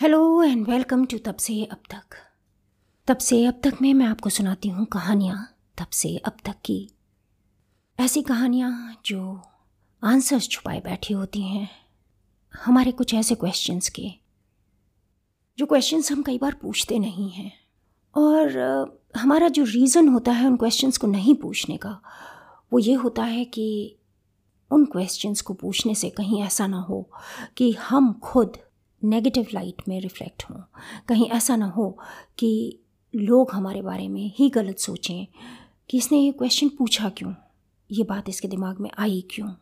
Hello and welcome to तब से अब तक तब से अब तक में मैं आपको सुनाती हूँ कहानियाँ तब से अब तक की। ऐसी कहानियाँ जो आंसर्स छुपाए बैठी होती हैं। हमारे कुछ ऐसे क्वेश्चंस के, जो क्वेश्चंस हम कई बार पूछते नहीं हैं। और हमारा जो रीज़न होता है उन क्वेश्चंस को नहीं पूछने का, वो ये होता है कि उन क्वेश्चंस को पूछने से कहीं ऐसा ना हो कि हम खुद नेगेटिव लाइट में रिफ्लेक्ट हों। कहीं ऐसा ना हो कि लोग हमारे बारे में ही गलत सोचें कि इसने ये क्वेश्चन पूछा क्यों? ये बात इसके दिमाग में आई क्यों?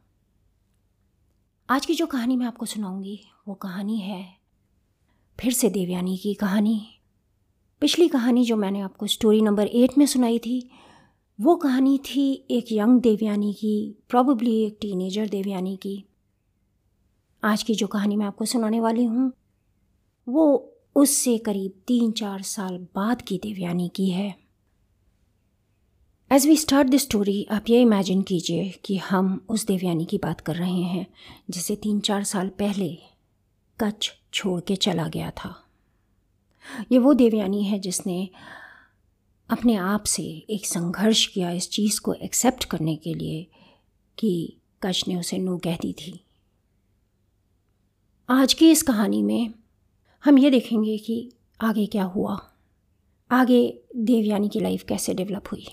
आज की जो कहानी मैं आपको सुनाऊँगी, वो कहानी है फिर से देवयानी की कहानी। पिछली कहानी जो मैंने आपको स्टोरी नंबर एट में सुनाई थी, वो कहानी थी एक यंग देवयानी की प्रॉबली एक टीनेजर देवयानी की। आज की जो कहानी मैं आपको सुनाने वाली हूँ, वो उससे करीब तीन चार साल बाद की देवयानी की है। As we start this story आप ये इमेजिन कीजिए कि हम उस देवयानी की बात कर रहे हैं, जिसे तीन चार साल पहले कच्छ छोड़ के चला गया था। ये वो देवयानी है जिसने अपने आप से एक संघर्ष किया इस चीज़ को एक्सेप्ट करने के लिए कि कच्छ ने उसे नो कह दी थी। आज की इस कहानी में हम ये देखेंगे कि आगे क्या हुआ। आगे देवयानी की लाइफ कैसे डेवलप हुई।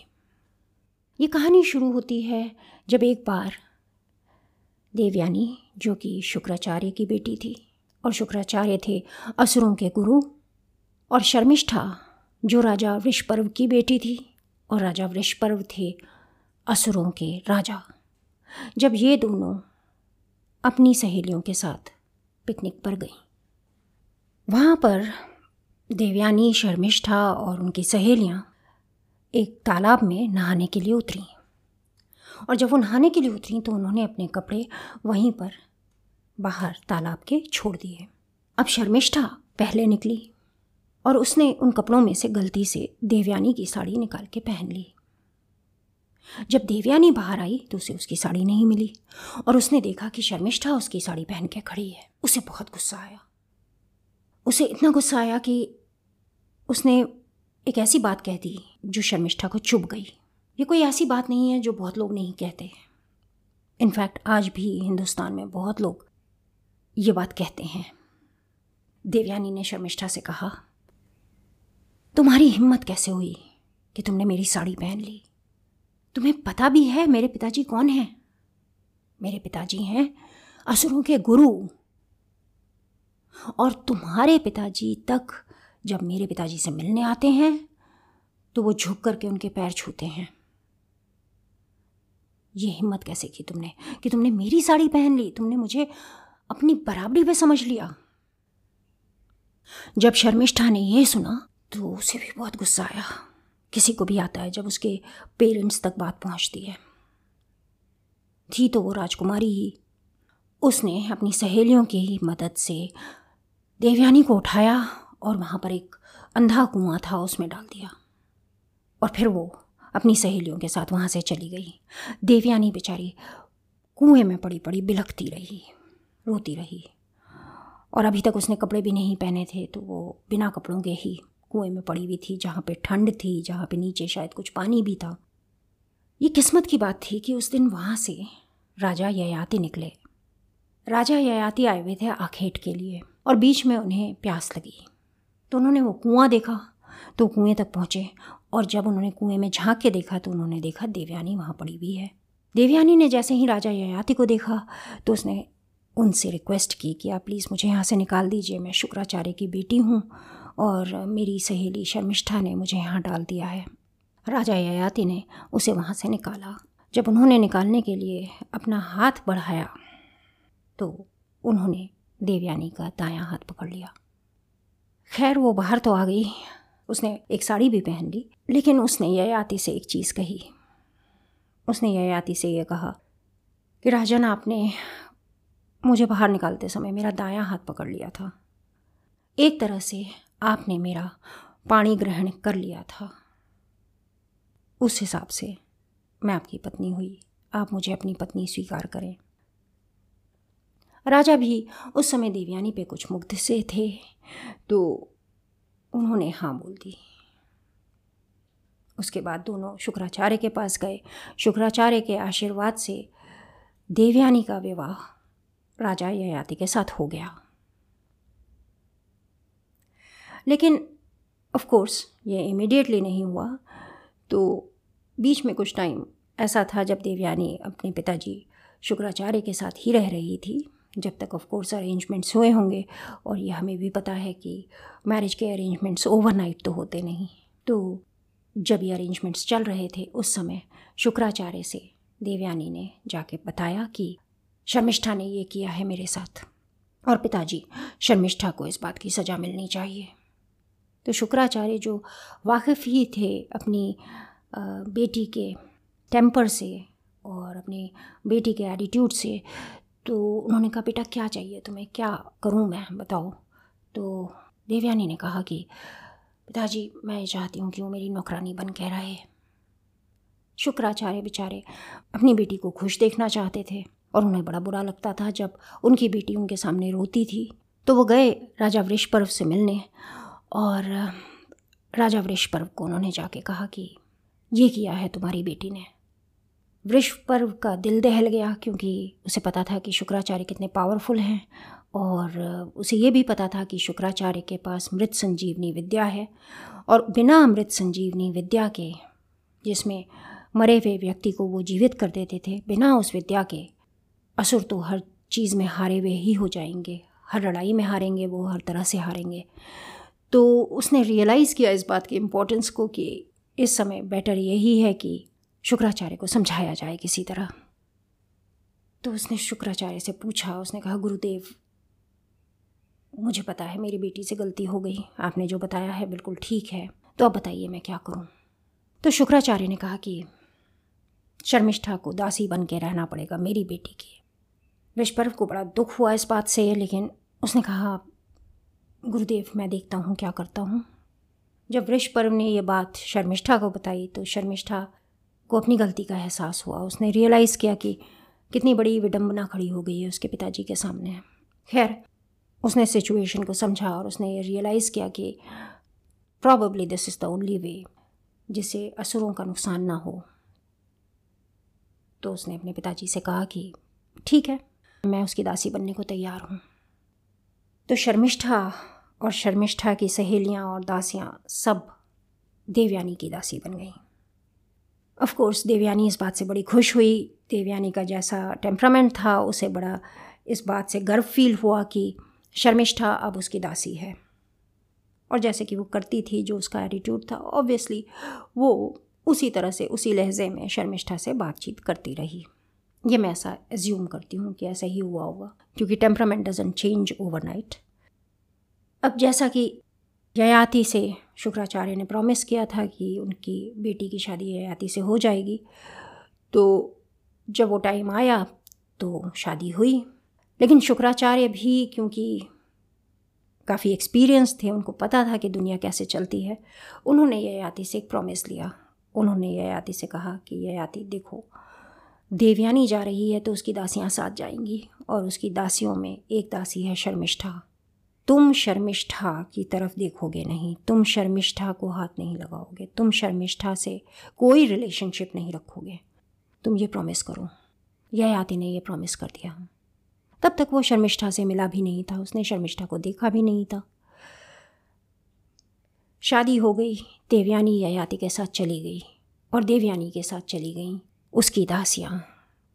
ये कहानी शुरू होती है जब एक बार देवयानी, जो कि शुक्राचार्य की बेटी थी, और शुक्राचार्य थे असुरों के गुरु और शर्मिष्ठा, जो राजा वृषपर्व की बेटी थी, और राजा वृषपर्व थे असुरों के राजा। जब ये दोनों अपनी सहेलियों के साथ पिकनिक पर गई। वहाँ पर देवयानी शर्मिष्ठा और उनकी सहेलियाँ एक तालाब में नहाने के लिए उतरी। और जब वो नहाने के लिए उतरी तो उन्होंने अपने कपड़े वहीं पर बाहर तालाब के छोड़ दिए। अब शर्मिष्ठा पहले निकली और उसने उन कपड़ों में से गलती से देवयानी की साड़ी निकाल के पहन ली। जब देवयानी बाहर आई तो उसे उसकी साड़ी नहीं मिली और उसने देखा कि शर्मिष्ठा उसकी साड़ी पहन के खड़ी है। उसे बहुत गुस्सा आया। उसे इतना गुस्सा आया कि उसने एक ऐसी बात कह दी जो शर्मिष्ठा को चुभ गई। ये कोई ऐसी बात नहीं है जो बहुत लोग नहीं कहते। इनफैक्ट आज भी हिंदुस्तान में बहुत लोग ये बात कहते हैं। देवयानी ने शर्मिष्ठा से कहा, तुम्हारी हिम्मत कैसे हुई कि तुमने मेरी साड़ी पहन ली? तुम्हें पता भी है मेरे पिताजी कौन हैं? मेरे पिताजी हैं असुरों के गुरु। और तुम्हारे पिताजी तक जब मेरे पिताजी से मिलने आते हैं तो वो झुक करके उनके पैर छूते हैं। ये हिम्मत कैसे की तुमने कि तुमने मेरी साड़ी पहन ली, तुमने मुझे अपनी बराबरी पे समझ लिया? जब शर्मिष्ठा ने यह सुना तो उसे भी बहुत गुस्सा आया। किसी को भी आता है जब उसके पेरेंट्स तक बात पहुँचती है। थी तो वो राजकुमारी ही। उसने अपनी सहेलियों की ही मदद से देवयानी को उठाया और वहाँ पर एक अंधा कुआँ था उसमें डाल दिया। और फिर वो अपनी सहेलियों के साथ वहाँ से चली गई। देवयानी बेचारी कुएँ में पड़ी पड़ी बिलखती रही, रोती रही। और अभी तक उसने कपड़े भी नहीं पहने थे तो वो बिना कपड़ों के ही कुएँ में पड़ी हुई थी, जहाँ पे ठंड थी, जहाँ पे नीचे शायद कुछ पानी भी था। ये किस्मत की बात थी कि उस दिन वहाँ से राजा ययाति निकले। राजा ययाति आए हुए थे आखेट के लिए और बीच में उन्हें प्यास लगी। तो उन्होंने वो कुआँ देखा तो कुएँ तक पहुँचे और जब उन्होंने कुएँ में झाँक के देखा तो उन्होंने देखा देवयानी वहाँ पड़ी हुई है। देवयानी ने जैसे ही राजा ययाति को देखा तो उसने उनसे रिक्वेस्ट की कि आप प्लीज़ मुझे यहाँ से निकाल दीजिए, मैं शुक्राचार्य की बेटी हूँ और मेरी सहेली शर्मिष्ठा ने मुझे यहाँ डाल दिया है। राजा ययाति ने उसे वहाँ से निकाला। जब उन्होंने निकालने के लिए अपना हाथ बढ़ाया तो उन्होंने देवयानी का दायां हाथ पकड़ लिया। खैर, वो बाहर तो आ गई। उसने एक साड़ी भी पहन ली, लेकिन उसने ययाति से एक चीज़ कही। उसने ययाति से ये कहा कि, राजन, आपने मुझे बाहर निकालते समय मेरा दायां हाथ पकड़ लिया था। एक तरह से आपने मेरा पानी ग्रहण कर लिया था। उस हिसाब से मैं आपकी पत्नी हुई। आप मुझे अपनी पत्नी स्वीकार करें। राजा भी उस समय देवयानी पे कुछ मुग्ध से थे तो उन्होंने हाँ बोल दी। उसके बाद दोनों शुक्राचार्य के पास गए। शुक्राचार्य के आशीर्वाद से देवयानी का विवाह राजा ययाति के साथ हो गया। लेकिन ऑफ़ कोर्स ये इमिडिएटली नहीं हुआ। तो बीच में कुछ टाइम ऐसा था जब देवयानी अपने पिताजी शुक्राचार्य के साथ ही रह रही थी, जब तक ऑफ़ कोर्स अरेंजमेंट्स हुए होंगे। और ये हमें भी पता है कि मैरिज के अरेंजमेंट्स ओवरनाइट तो होते नहीं। तो जब ये अरेंजमेंट्स चल रहे थे, उस समय शुक्राचार्य से देवयानी ने जाके बताया कि शर्मिष्ठा ने ये किया है मेरे साथ। और पिताजी, शर्मिष्ठा को इस बात की सज़ा मिलनी चाहिए। तो शुक्राचार्य जो वाकिफ़ ही थे अपनी बेटी के टेम्पर से और अपनी बेटी के एटीट्यूड से तो उन्होंने कहा, बेटा, क्या चाहिए तुम्हें? क्या करूँ मैं? बताओ। तो देवयानी ने कहा कि, पिताजी, मैं चाहती हूँ कि वो मेरी नौकरानी बन के रहे। शुक्राचार्य बेचारे अपनी बेटी को खुश देखना चाहते थे और उन्हें बड़ा बुरा लगता था जब उनकी बेटी उनके सामने रोती थी। तो वो गए राजा वृक्ष पर्व से मिलने। और राजा वृक्ष पर्व को उन्होंने जाके कहा कि, ये किया है तुम्हारी बेटी ने। वृक्ष पर्व का दिल दहल गया क्योंकि उसे पता था कि शुक्राचार्य कितने पावरफुल हैं और उसे ये भी पता था कि शुक्राचार्य के पास मृत संजीवनी विद्या है और बिना अमृत संजीवनी विद्या के, जिसमें मरे हुए व्यक्ति को वो जीवित कर देते थे, बिना उस विद्या के असुर तो हर चीज़ में हारे हुए ही हो जाएँगे, हर लड़ाई में हारेंगे, वो हर तरह से हारेंगे। तो उसने रियलाइज़ किया इस बात की इम्पोर्टेंस को कि इस समय बेटर यही है कि शुक्राचार्य को समझाया जाए किसी तरह। तो उसने शुक्राचार्य से पूछा, उसने कहा, गुरुदेव, मुझे पता है मेरी बेटी से गलती हो गई। आपने जो बताया है बिल्कुल ठीक है। तो अब बताइए मैं क्या करूँ? तो शुक्राचार्य ने कहा कि शर्मिष्ठा को दासी बन के रहना पड़ेगा मेरी बेटी की। विश्वपर्व को बड़ा दुख हुआ इस बात से, लेकिन उसने कहा गुरुदेव, मैं देखता हूँ, क्या करता हूँ। जब वृषपर्व ने यह बात शर्मिष्ठा को बताई तो शर्मिष्ठा को अपनी गलती का एहसास हुआ। उसने रियलाइज़ किया कि कितनी बड़ी विडम्बना खड़ी हो गई है उसके पिताजी के सामने। खैर, उसने सिचुएशन को समझा और उसने रियलाइज़ किया कि probably this is the only way जिससे असुरों का नुकसान ना हो। तो उसने अपने पिताजी से कहा कि ठीक है, मैं उसकी दासी बनने को तैयार हूँ। तो शर्मिष्ठा और शर्मिष्ठा की सहेलियाँ और दासियाँ सब देवयानी की दासी बन गईं। ऑफ़ देवयानी इस बात से बड़ी खुश हुई। देवयानी का जैसा टेम्परामेंट था, उसे बड़ा इस बात से गर्व फील हुआ कि शर्मिष्ठा अब उसकी दासी है। और जैसे कि वो करती थी, जो उसका एटीट्यूड था ऑब्वियसली वो उसी तरह से, उसी लहजे में शर्मिष्ठा से बातचीत करती रही। ये मैं ऐसा एज्यूम करती हूँ कि ऐसा ही हुआ होगा, क्योंकि टेम्परामेंट डजेंट चेंज ओवरनाइट अब जैसा कि ययाति से शुक्राचार्य ने प्रॉमिस किया था कि उनकी बेटी की शादी ययाति से हो जाएगी। तो जब वो टाइम आया तो शादी हुई। लेकिन शुक्राचार्य भी, क्योंकि काफ़ी एक्सपीरियंस थे, उनको पता था कि दुनिया कैसे चलती है, उन्होंने ययाति से एक प्रॉमिस लिया। उन्होंने ययाति से कहा कि, ययाति, देखो, देवयानी जा रही है तो उसकी दासियाँ साथ जाएँगी, और उसकी दासियों में एक दासी है शर्मिष्ठा। तुम शर्मिष्ठा की तरफ़ देखोगे नहीं, तुम शर्मिष्ठा को हाथ नहीं लगाओगे, तुम शर्मिष्ठा से कोई रिलेशनशिप नहीं रखोगे। तुम ये प्रॉमिस करो। यह आती ने ये प्रॉमिस कर दिया। तब तक वो शर्मिष्ठा से मिला भी नहीं था, उसने शर्मिष्ठा को देखा भी नहीं था। शादी हो गई, देवयानी ययाति के साथ चली गई और देवयानी के साथ चली गई उसकी दासियाँ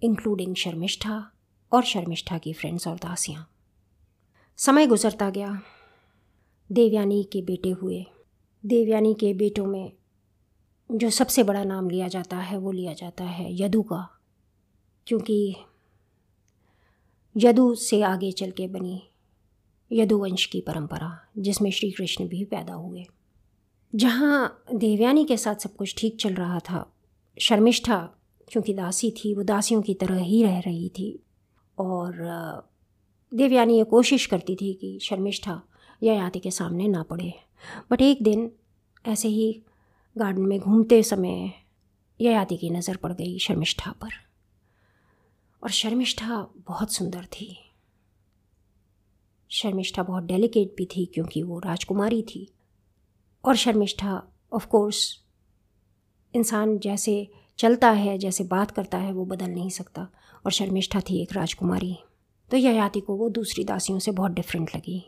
इंक्लूडिंग शर्मिष्ठा और शर्मिष्ठा की फ्रेंड्स और दासियाँ। समय गुजरता गया। देवयानी के बेटे हुए। देवयानी के बेटों में जो सबसे बड़ा नाम लिया जाता है, वो लिया जाता है यदु का, क्योंकि यदु से आगे चल के बनी यदुवंश की परंपरा, जिसमें श्री कृष्ण भी पैदा हुए। जहाँ देवयानी के साथ सब कुछ ठीक चल रहा था, शर्मिष्ठा, क्योंकि दासी थी, वो दासियों की तरह ही रह रही थी, और देवयानी ये कोशिश करती थी कि शर्मिष्ठा ययाति के सामने ना पड़े। बट एक दिन ऐसे ही गार्डन में घूमते समय ययाति की नज़र पड़ गई शर्मिष्ठा पर। और शर्मिष्ठा बहुत सुंदर थी। शर्मिष्ठा बहुत डेलिकेट भी थी क्योंकि वो राजकुमारी थी। और शर्मिष्ठा ऑफ़ कोर्स इंसान जैसे चलता है, जैसे बात करता है, वो बदल नहीं सकता। और शर्मिष्ठा थी एक राजकुमारी। तो ययाति को वो दूसरी दासियों से बहुत डिफरेंट लगी।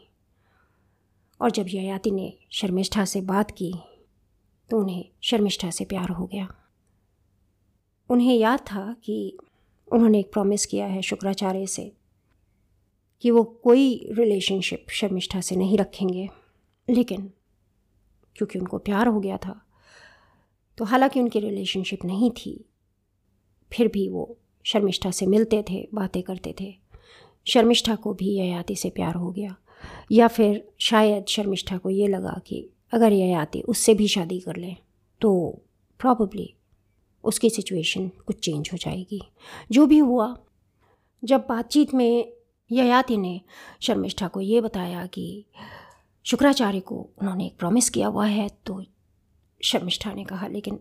और जब ययाति ने शर्मिष्ठा से बात की तो उन्हें शर्मिष्ठा से प्यार हो गया। उन्हें याद था कि उन्होंने एक प्रॉमिस किया है शुक्राचार्य से कि वो कोई रिलेशनशिप शर्मिष्ठा से नहीं रखेंगे। लेकिन क्योंकि उनको प्यार हो गया था तो हालाँकि उनकी रिलेशनशिप नहीं थी, फिर भी वो शर्मिष्ठा से मिलते थे, बातें करते थे। शर्मिष्ठा को भी ययाति से प्यार हो गया। या फिर शायद शर्मिष्ठा को ये लगा कि अगर ययाति उससे भी शादी कर ले तो प्रॉब्ली उसकी सिचुएशन कुछ चेंज हो जाएगी। जो भी हुआ, जब बातचीत में ययाति ने शर्मिष्ठा को ये बताया कि शुक्राचार्य को उन्होंने एक प्रॉमिस किया हुआ है तो शर्मिष्ठा ने कहा, लेकिन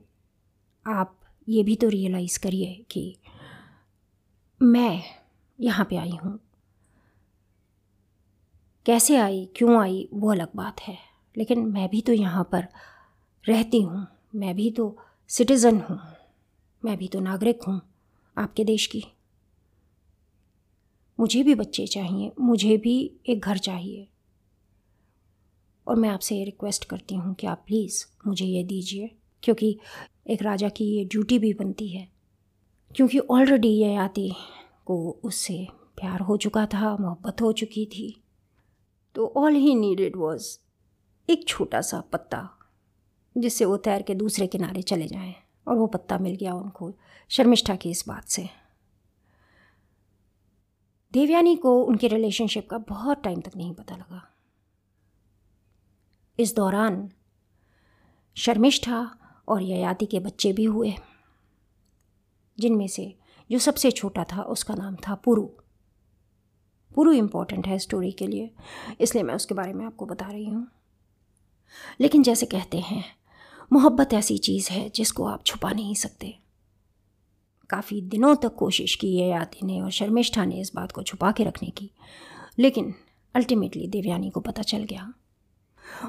आप ये भी तो रियलाइज़ करिए कि मैं यहाँ पे आई हूँ कैसे आई, क्यों आई, वो अलग बात है। लेकिन मैं भी तो यहाँ पर रहती हूँ। मैं भी तो सिटीज़न हूँ। मैं भी तो नागरिक हूँ आपके देश की। मुझे भी बच्चे चाहिए, मुझे भी एक घर चाहिए। और मैं आपसे ये रिक्वेस्ट करती हूँ कि आप प्लीज़ मुझे ये दीजिए, क्योंकि एक राजा की ये ड्यूटी भी बनती है। क्योंकि ऑलरेडी ये आती को उससे प्यार हो चुका था, मोहब्बत हो चुकी थी। तो ऑल ही नीडेड वॉज़ एक छोटा सा पत्ता, जिससे वो तैर के दूसरे किनारे चले जाएँ और वो पत्ता मिल गया उनको शर्मिष्ठा की इस बात से। देवयानी को उनके रिलेशनशिप का बहुत टाइम तक नहीं पता लगा। इस दौरान शर्मिष्ठा और ययाति के बच्चे भी हुए, जिनमें से जो सबसे छोटा था उसका नाम था पुरु। पुरु इंपॉर्टेंट है स्टोरी के लिए। इसलिए मैं उसके बारे में आपको बता रही हूँ। लेकिन जैसे कहते हैं, मोहब्बत ऐसी चीज़ है जिसको आप छुपा नहीं सकते। काफ़ी दिनों तक कोशिश की है याति ने और शर्मिष्ठा ने इस बात को छुपा के रखने की। लेकिन अल्टीमेटली देवयानी को पता चल गया।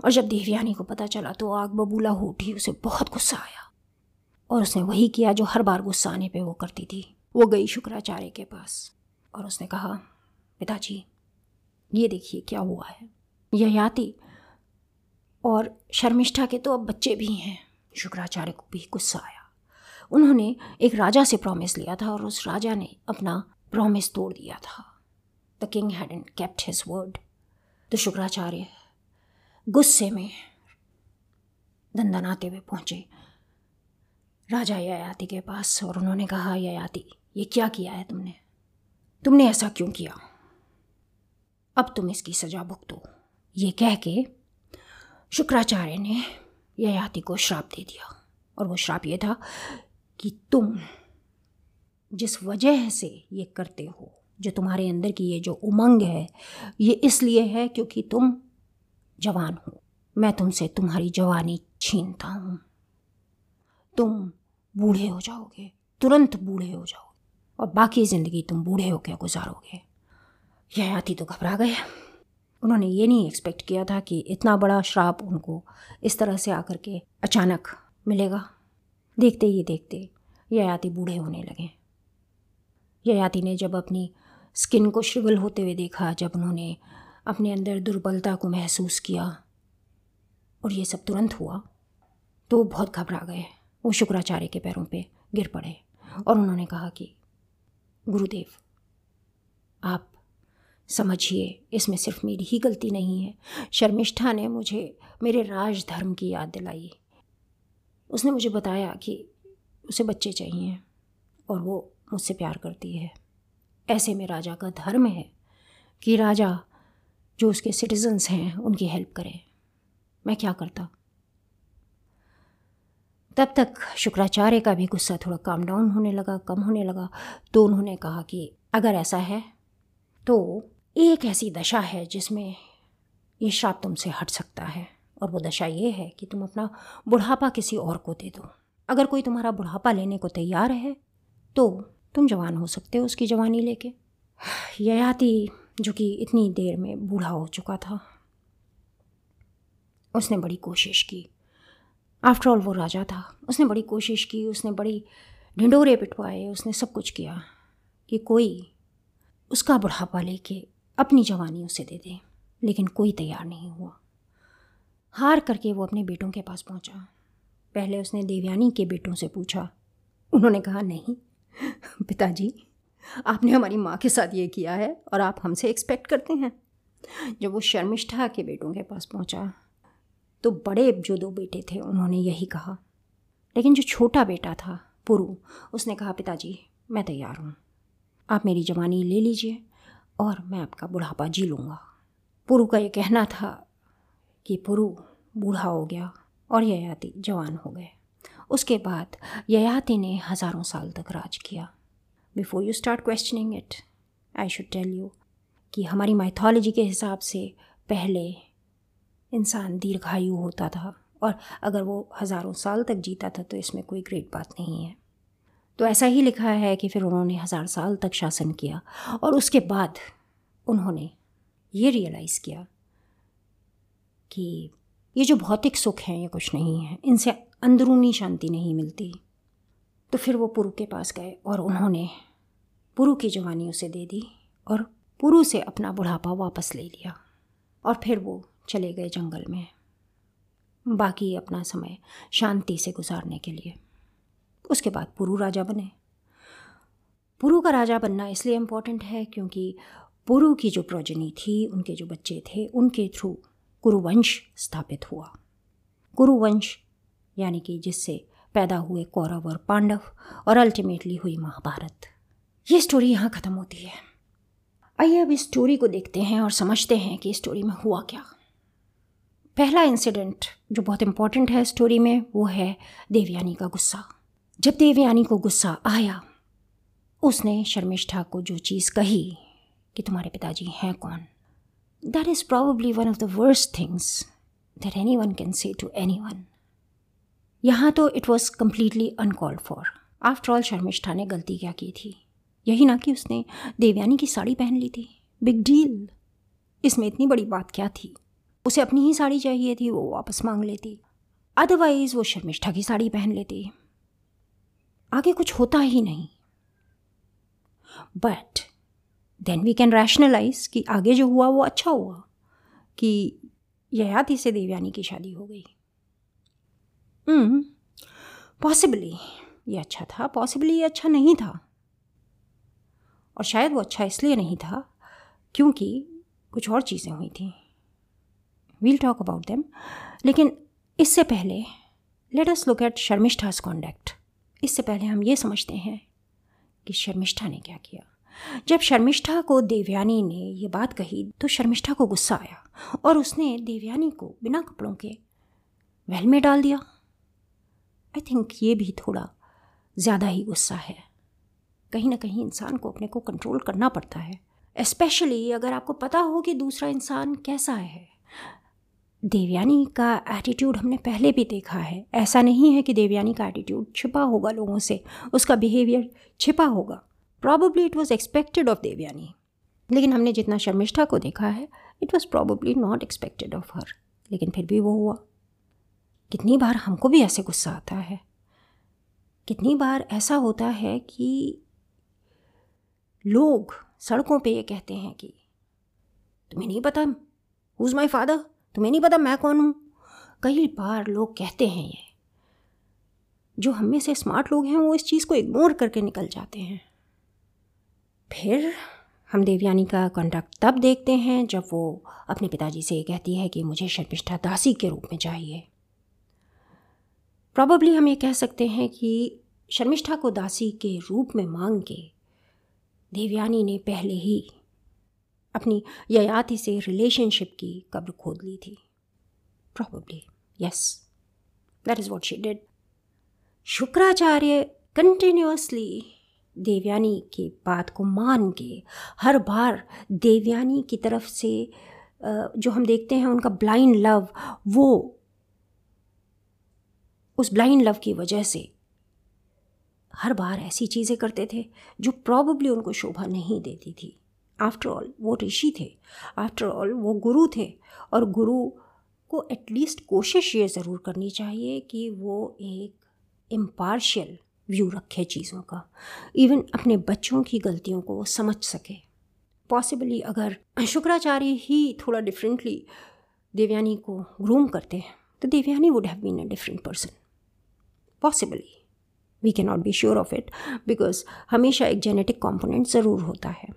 और जब देवयानी को पता चला तो आग बबूला हो उठी उसे बहुत गुस्सा आया। और उसने वही किया जो हर बार गुस्सा आने पे वो करती थी। वो गई शुक्राचार्य के पास और उसने कहा पिताजी, ये देखिए क्या हुआ है। यह याति और शर्मिष्ठा के तो अब बच्चे भी हैं। शुक्राचार्य को भी गुस्सा आया। उन्होंने एक राजा से प्रॉमिस लिया था और उस राजा ने अपना प्रॉमिस तोड़ दिया था। The king had and kept his word तो शुक्राचार्य गुस्से में दंदनाते हुए पहुँचे। राजा ययाति के पास और उन्होंने कहा, ययाति, ये क्या किया है तुमने? तुमने ऐसा क्यों किया? अब तुम इसकी सजा भुगतो। ये कह के शुक्राचार्य ने ययाति को श्राप दे दिया। और वो श्राप ये था कि तुम जिस वजह से ये करते हो, जो तुम्हारे अंदर की ये जो उमंग है, ये इसलिए है क्योंकि तुम जवान हो। मैं तुमसे तुम्हारी जवानी छीनता हूँ। तुम बूढ़े हो जाओगे, तुरंत बूढ़े हो जाओगे, और बाकी ज़िंदगी तुम बूढ़े होकर गुजारोगे। यह आती तो घबरा गए। उन्होंने ये नहीं एक्सपेक्ट किया था कि इतना बड़ा श्राप उनको इस तरह से आकर के अचानक मिलेगा। देखते ही देखते ययाति बूढ़े होने लगे। ययाति ने जब अपनी स्किन को श्रिगल होते हुए देखा, जब उन्होंने अपने अंदर दुर्बलता को महसूस किया और ये सब तुरंत हुआ तो बहुत घबरा गए। वो शुक्राचार्य के पैरों पे गिर पड़े और उन्होंने कहा कि, गुरुदेव, आप समझिए, इसमें सिर्फ़ मेरी ही गलती नहीं है। शर्मिष्ठा ने मुझे, मेरे राज धर्म की याद दिलाई। उसने मुझे बताया कि उसे बच्चे चाहिए और वो मुझसे प्यार करती है। ऐसे में राजा का धर्म है कि राजा, जो उसके सिटीजन्स हैं, उनकी हेल्प करें। मैं क्या करता? तब तक शुक्राचार्य का भी गुस्सा थोड़ा काम डाउन होने लगा, कम होने लगा। तो उन्होंने कहा कि अगर ऐसा है तो एक ऐसी दशा है जिसमें ये श्राप तुमसे हट सकता है और वो दशा ये है कि तुम अपना बुढ़ापा किसी और को दे दो। अगर कोई तुम्हारा बुढ़ापा लेने को तैयार है तो तुम जवान हो सकते हो उसकी जवानी लेके। ययाति, जो कि इतनी देर में बूढ़ा हो चुका था, उसने बड़ी कोशिश की। आफ्टर ऑल वो राजा था। उसने बड़ी कोशिश की, उसने बड़ी ढिंडोरे पिटवाए, उसने सब कुछ किया कि कोई उसका बुढ़ापा लेके अपनी जवानी उसे दे दे, लेकिन कोई तैयार नहीं हुआ। हार करके वो अपने बेटों के पास पहुँचा। पहले उसने देवयानी के बेटों से पूछा, उन्होंने कहा, नहीं, पिताजी, आपने हमारी माँ के साथ ये किया है और आप हमसे एक्सपेक्ट करते हैं। जब वो शर्मिष्ठा के बेटों के पास पहुँचा तो बड़े जो दो बेटे थे, उन्होंने यही कहा। लेकिन जो छोटा बेटा था, पुरु, उसने कहा, पिताजी, मैं तैयार हूँ। आप मेरी जवानी ले लीजिए। और मैं आपका बुढ़ापा जी लूँगा। पुरु का ये कहना था कि पुरु, बूढ़ा हो गया और ययाति जवान हो गए। उसके बाद ययाति ने हज़ारों साल तक राज किया। Before you start questioning it I should tell you कि हमारी माइथोलॉजी के हिसाब से पहले इंसान दीर्घायु होता था और अगर वो हज़ारों साल तक जीता था तो इसमें कोई ग्रेट बात नहीं है। तो ऐसा ही लिखा है कि फिर उन्होंने हज़ार साल तक शासन किया और उसके बाद उन्होंने ये रियलाइज़ किया कि ये जो भौतिक सुख हैं, ये कुछ नहीं है। इनसे अंदरूनी शांति नहीं मिलती। तो फिर वो पुरु के पास गए और उन्होंने पुरु की जवानी उसे दे दी और पुरु से अपना बुढ़ापा वापस ले लिया और फिर वो चले गए जंगल में। बाकी अपना समय शांति से गुजारने के लिए। उसके बाद पुरु राजा बने। पुरु का राजा बनना इसलिए इम्पोर्टेंट है क्योंकि पुरु की जो प्रोजनी थी, उनके जो बच्चे थे, उनके थ्रू कुरुवंश स्थापित हुआ। कुरुवंश, यानी कि जिससे पैदा हुए कौरव और पांडव और अल्टीमेटली हुई महाभारत। ये स्टोरी यहाँ ख़त्म होती है। आइए अब इस स्टोरी को देखते हैं और समझते हैं कि स्टोरी में हुआ क्या। पहला इंसिडेंट जो बहुत इंपॉर्टेंट है स्टोरी में, वो है देवयानी का गुस्सा। जब देवयानी को गुस्सा आया, उसने शर्मिष्ठा को जो चीज़ कही कि तुम्हारे पिताजी हैं कौन that is probably one of the worst things that anyone can say to anyone यहाँ तो it was completely uncalled for after all Sharmishtha ने गलती क्या की थी? यही ना कि उसने देवयानी की साड़ी पहन ली थी। बिग डील इसमें इतनी बड़ी बात क्या थी? उसे अपनी ही साड़ी चाहिए थी, वो वापस मांग लेती। अदरवाइज़ वो शर्मिष्ठा की साड़ी पहन लेती। आगे कुछ होता ही नहीं। But then we can rationalise कि आगे जो हुआ वो अच्छा हुआ कि ययाति से देवयानी की शादी हो गई। पॉसिबली हम्म, ये अच्छा था पॉसिबली ये अच्छा नहीं था। और शायद वो अच्छा इसलिए नहीं था क्योंकि कुछ और चीज़ें हुई थी। वील टॉक अबाउट देम लेकिन इससे पहले let us look at Sharmishtha's conduct इससे पहले हम ये समझते हैं कि शर्मिष्ठा ने क्या किया। जब शर्मिष्ठा को देवयानी ने ये बात कही तो शर्मिष्ठा को गुस्सा आया और उसने देवयानी को बिना कपड़ों के वहल में डाल दिया। आई थिंक ये भी थोड़ा ज़्यादा ही गुस्सा है। कहीं ना कहीं इंसान को अपने को कंट्रोल करना पड़ता है स्पेशली अगर आपको पता हो कि दूसरा इंसान कैसा है। देवयानी का एटीट्यूड हमने पहले भी देखा है। ऐसा नहीं है कि देवयानी का एटीट्यूड छिपा होगा लोगों से, उसका बिहेवियर छिपा होगा। Probably it was expected of Devyani. लेकिन हमने जितना शर्मिष्ठा को देखा है it was probably not expected of her लेकिन फिर भी वो हुआ। कितनी बार हमको भी ऐसे गुस्सा आता है। कितनी बार ऐसा होता है कि लोग सड़कों पे ये कहते हैं कि, तुम्हें नहीं पता हुज़ माई फादर तुम्हें नहीं पता मैं कौन हूँ? कई बार लोग कहते हैं ये। जो हम में से स्मार्ट लोग हैं, वो इस चीज़ को इग्नोर करके निकल जाते हैं। फिर हम देवयानी का कंडक्ट तब देखते हैं, जब वो अपने पिताजी से कहती है कि मुझे शर्मिष्ठा दासी के रूप में चाहिए। प्रॉबली हम ये कह सकते हैं कि शर्मिष्ठा को दासी के रूप में मांग के देवयानी ने पहले ही अपनी ययाति से रिलेशनशिप की कब्र खोद ली थी। Probably yes that is what she did Shukracharya continuously Devyani की बात को मान के हर बार देवयानी की तरफ़ से जो हम देखते हैं उनका ब्लाइंड लव वो उस ब्लाइंड लव की वजह से हर बार ऐसी चीज़ें करते थे जो प्रॉबली उनको शोभा नहीं देती थी। आफ्टर ऑल वो ऋषि थे। आफ्टर ऑल वो गुरु थे। और गुरु को एटलीस्ट कोशिश ये ज़रूर करनी चाहिए कि वो एक इम्पार्शियल व्यू रखे चीज़ों का। इवन अपने बच्चों की गलतियों को वो समझ सके। पॉसिबली अगर शुक्राचार्य ही थोड़ा डिफरेंटली देवयानी को ग्रूम करते हैं तो Devyani would have been a different person possibly we can not be sure of it because हमेशा एक जेनेटिक कॉम्पोनेंट ज़रूर होता है।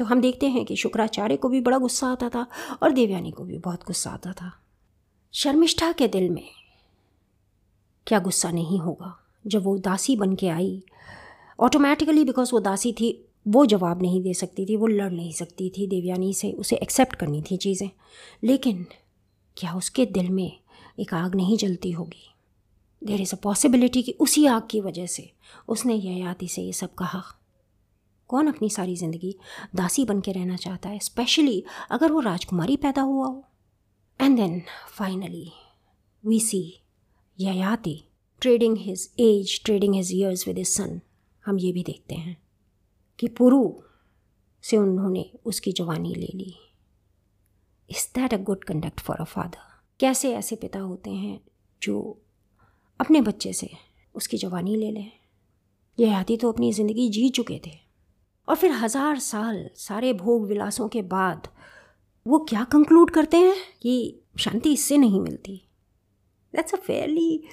तो हम देखते हैं कि शुक्राचार्य को भी बड़ा गुस्सा आता था और देवयानी को भी बहुत गुस्सा आता था। शर्मिष्ठा के दिल में क्या गुस्सा नहीं होगा? जब वो दासी बन के आई ऑटोमेटिकली बिकॉज़ वो दासी थी, वो जवाब नहीं दे सकती थी, वो लड़ नहीं सकती थी। देवयानी से उसे एक्सेप्ट करनी थी चीज़ें। लेकिन क्या उसके दिल में एक आग नहीं जलती होगी? देर इज़ अ पॉसिबिलिटी कि उसी आग की वजह से उसने ययाति से ये सब कहा। कौन अपनी सारी ज़िंदगी दासी बन के रहना चाहता है स्पेशली अगर वो राजकुमारी पैदा हुआ हो? And then finally we see Yayati trading his age trading his years with his son हम ये भी देखते हैं कि पुरु से उन्होंने उसकी जवानी ले ली। Is that a good conduct for a father कैसे ऐसे पिता होते हैं जो अपने बच्चे से उसकी जवानी ले लें? ये आदि तो अपनी ज़िंदगी जी चुके थे। और फिर हज़ार साल, सारे भोग विलासों के बाद वो क्या कंक्लूड करते हैं कि शांति इससे नहीं मिलती? That's a fairly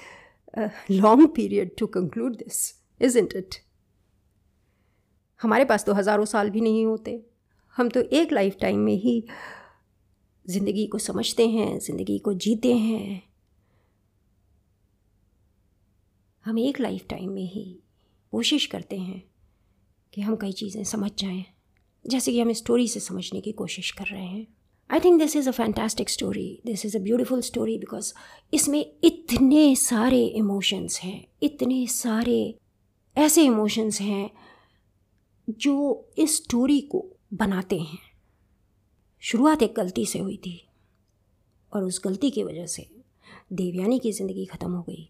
long period to conclude this is int it हमारे पास तो हज़ारों साल भी नहीं होते। हम तो एक लाइफ टाइम में ही ज़िंदगी को समझते हैं, ज़िंदगी को जीते हैं। हम एक लाइफ टाइम में ही कोशिश करते हैं। कि हम कई चीज़ें समझ जाएँ। जैसे कि हम स्टोरी से समझने की कोशिश कर रहे हैं। I think this is a fantastic story this is a beautiful story because इसमें इतने सारे इमोशंस हैं। इतने सारे ऐसे इमोशंस हैं जो इस स्टोरी को बनाते हैं। शुरुआत एक गलती से हुई थी और उस गलती की वजह से देवयानी की ज़िंदगी ख़त्म हो गई।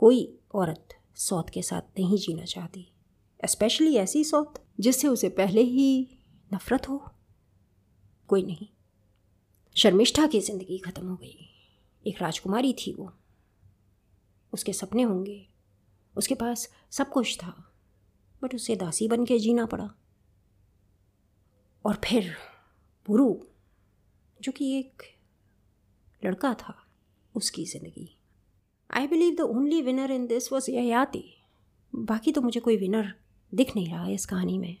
कोई औरत सौत के साथ नहीं जीना चाहती। स्पेशली ऐसी सौत, जिससे उसे पहले ही नफ़रत हो। कोई नहीं। शर्मिष्ठा की ज़िंदगी ख़त्म हो गई। एक राजकुमारी थी वो। उसके सपने होंगे। उसके पास सब कुछ था। बट उसे दासी बन के जीना पड़ा। और फिर पुरु जो कि एक लड़का था, उसकी ज़िंदगी। I believe the only winner in this was Yayati बाकी तो मुझे कोई विनर दिख नहीं रहा इस कहानी में।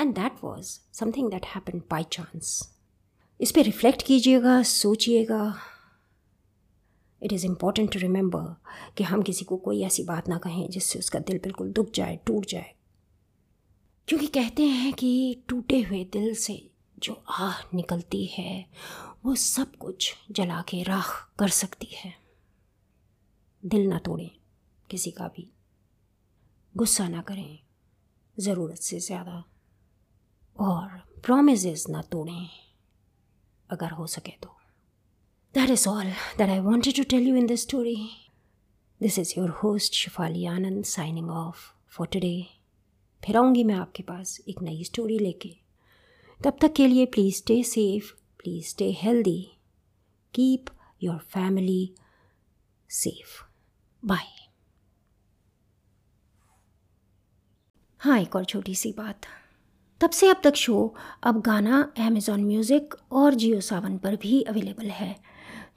And that was something that happen by chance इस पर रिफ्लेक्ट कीजिएगा, सोचिएगा। It is important to remember कि हम किसी को कोई ऐसी बात ना कहें जिससे उसका दिल बिल्कुल दुख जाए, टूट जाए। क्योंकि कहते हैं कि टूटे हुए दिल से जो आह निकलती है, वो सब कुछ जला के राख कर सकती है। दिल ना तोड़ें किसी का भी। गुस्सा ना करें। ज़रूरत से ज़्यादा। और प्रोमिस ना तोड़ें। अगर हो सके तो। That is all that I wanted to tell you in this story this is your host Shifali Anand signing off for today फिर आऊँगी मैं आपके पास एक नई स्टोरी लेके। तब तक के लिए please stay safe please stay healthy keep your family safe bye हाँ एक और छोटी सी बात। तब से अब तक शो, अब गाना अमेज़ॉन म्यूज़िक और जियो सावन पर भी अवेलेबल है।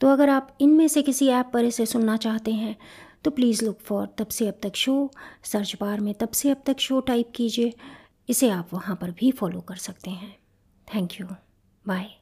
तो अगर आप इनमें से किसी ऐप पर इसे सुनना चाहते हैं तो प्लीज़ लुक फॉर तब से अब तक शो। सर्च बार में तब से अब तक शो टाइप कीजिए। इसे आप वहाँ पर भी फॉलो कर सकते हैं। Thank you bye